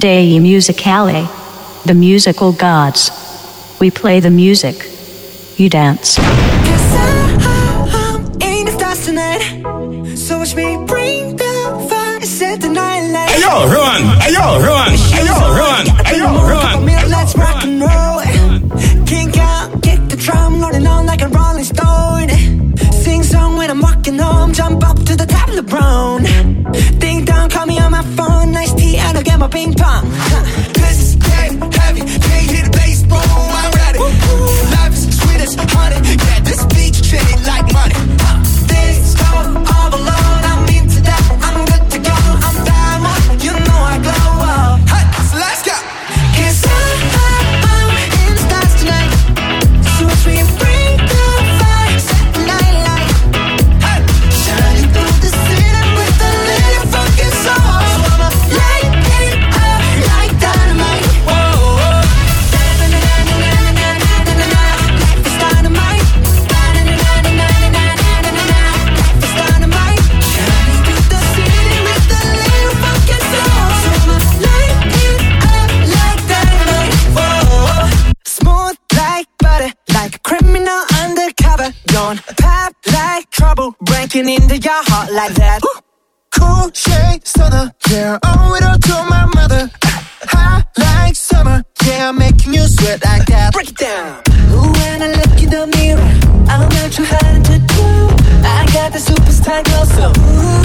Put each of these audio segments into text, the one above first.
Dei Musicale, the musical gods. We play the music, you dance. Guess I, am in the stars tonight, so watch me bring the fire, set the night light. Hey yo, run! Ayo, run! Ayo, run! Ayo, run! Let's rock and roll. Kink out, kick the drum, rolling on like a rolling stone. Sing song when I'm walking home, jump up to the top of the brown to get my ping pong. This is game heavy, can't hit the bass, boom, I'm ready. Life is sweet as honey, yeah, this beach shade like money. This go all alone. Yeah, owe it all to my mother. Hot like summer. Yeah, making you sweat like that. Break it down. Ooh, when I look in the mirror, I'm not too hard to do. I got the superstar glow, so. Ooh.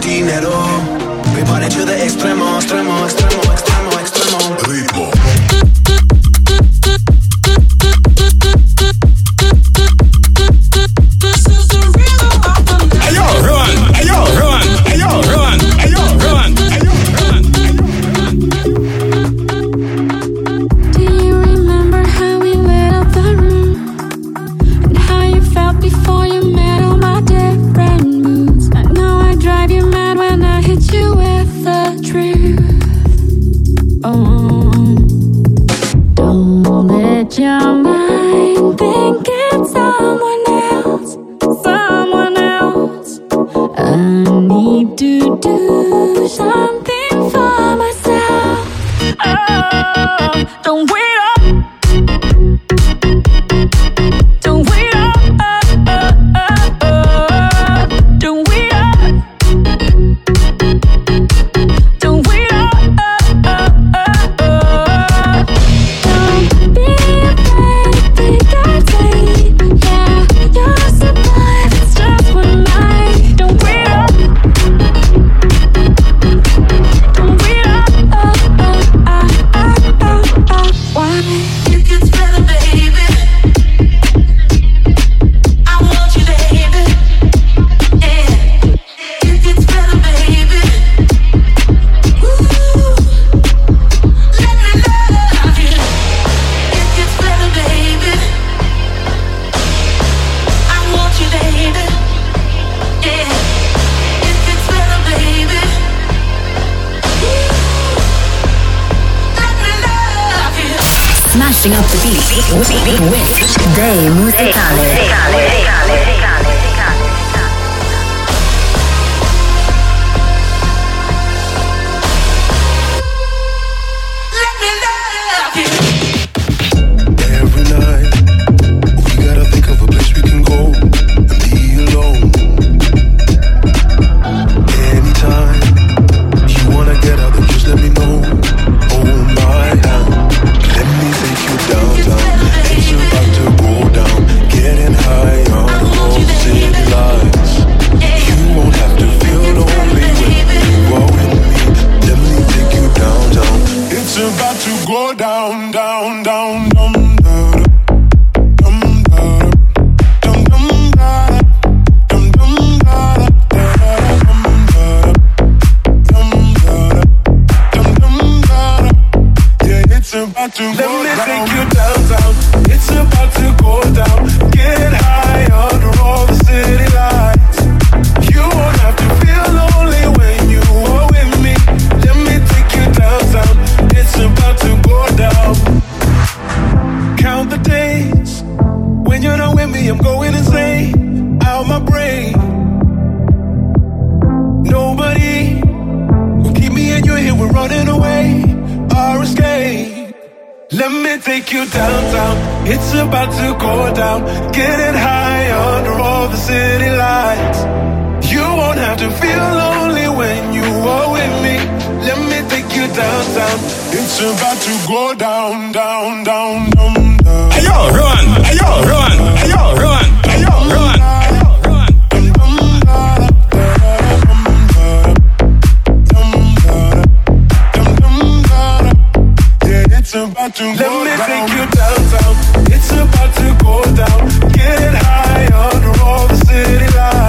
dinero. something 哎 escape. Let me take you downtown. It's about to go down. Getting high under all the city lights. You won't have to feel lonely when you are with me. Let me take you downtown. It's about to go down, down, down, yo, run! Hey yo, run! Hey yo, run! Hey yo, run! About to Let go me down. take you downtown. It's about to go down. Get high under all the city lights.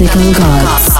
Musical Gods.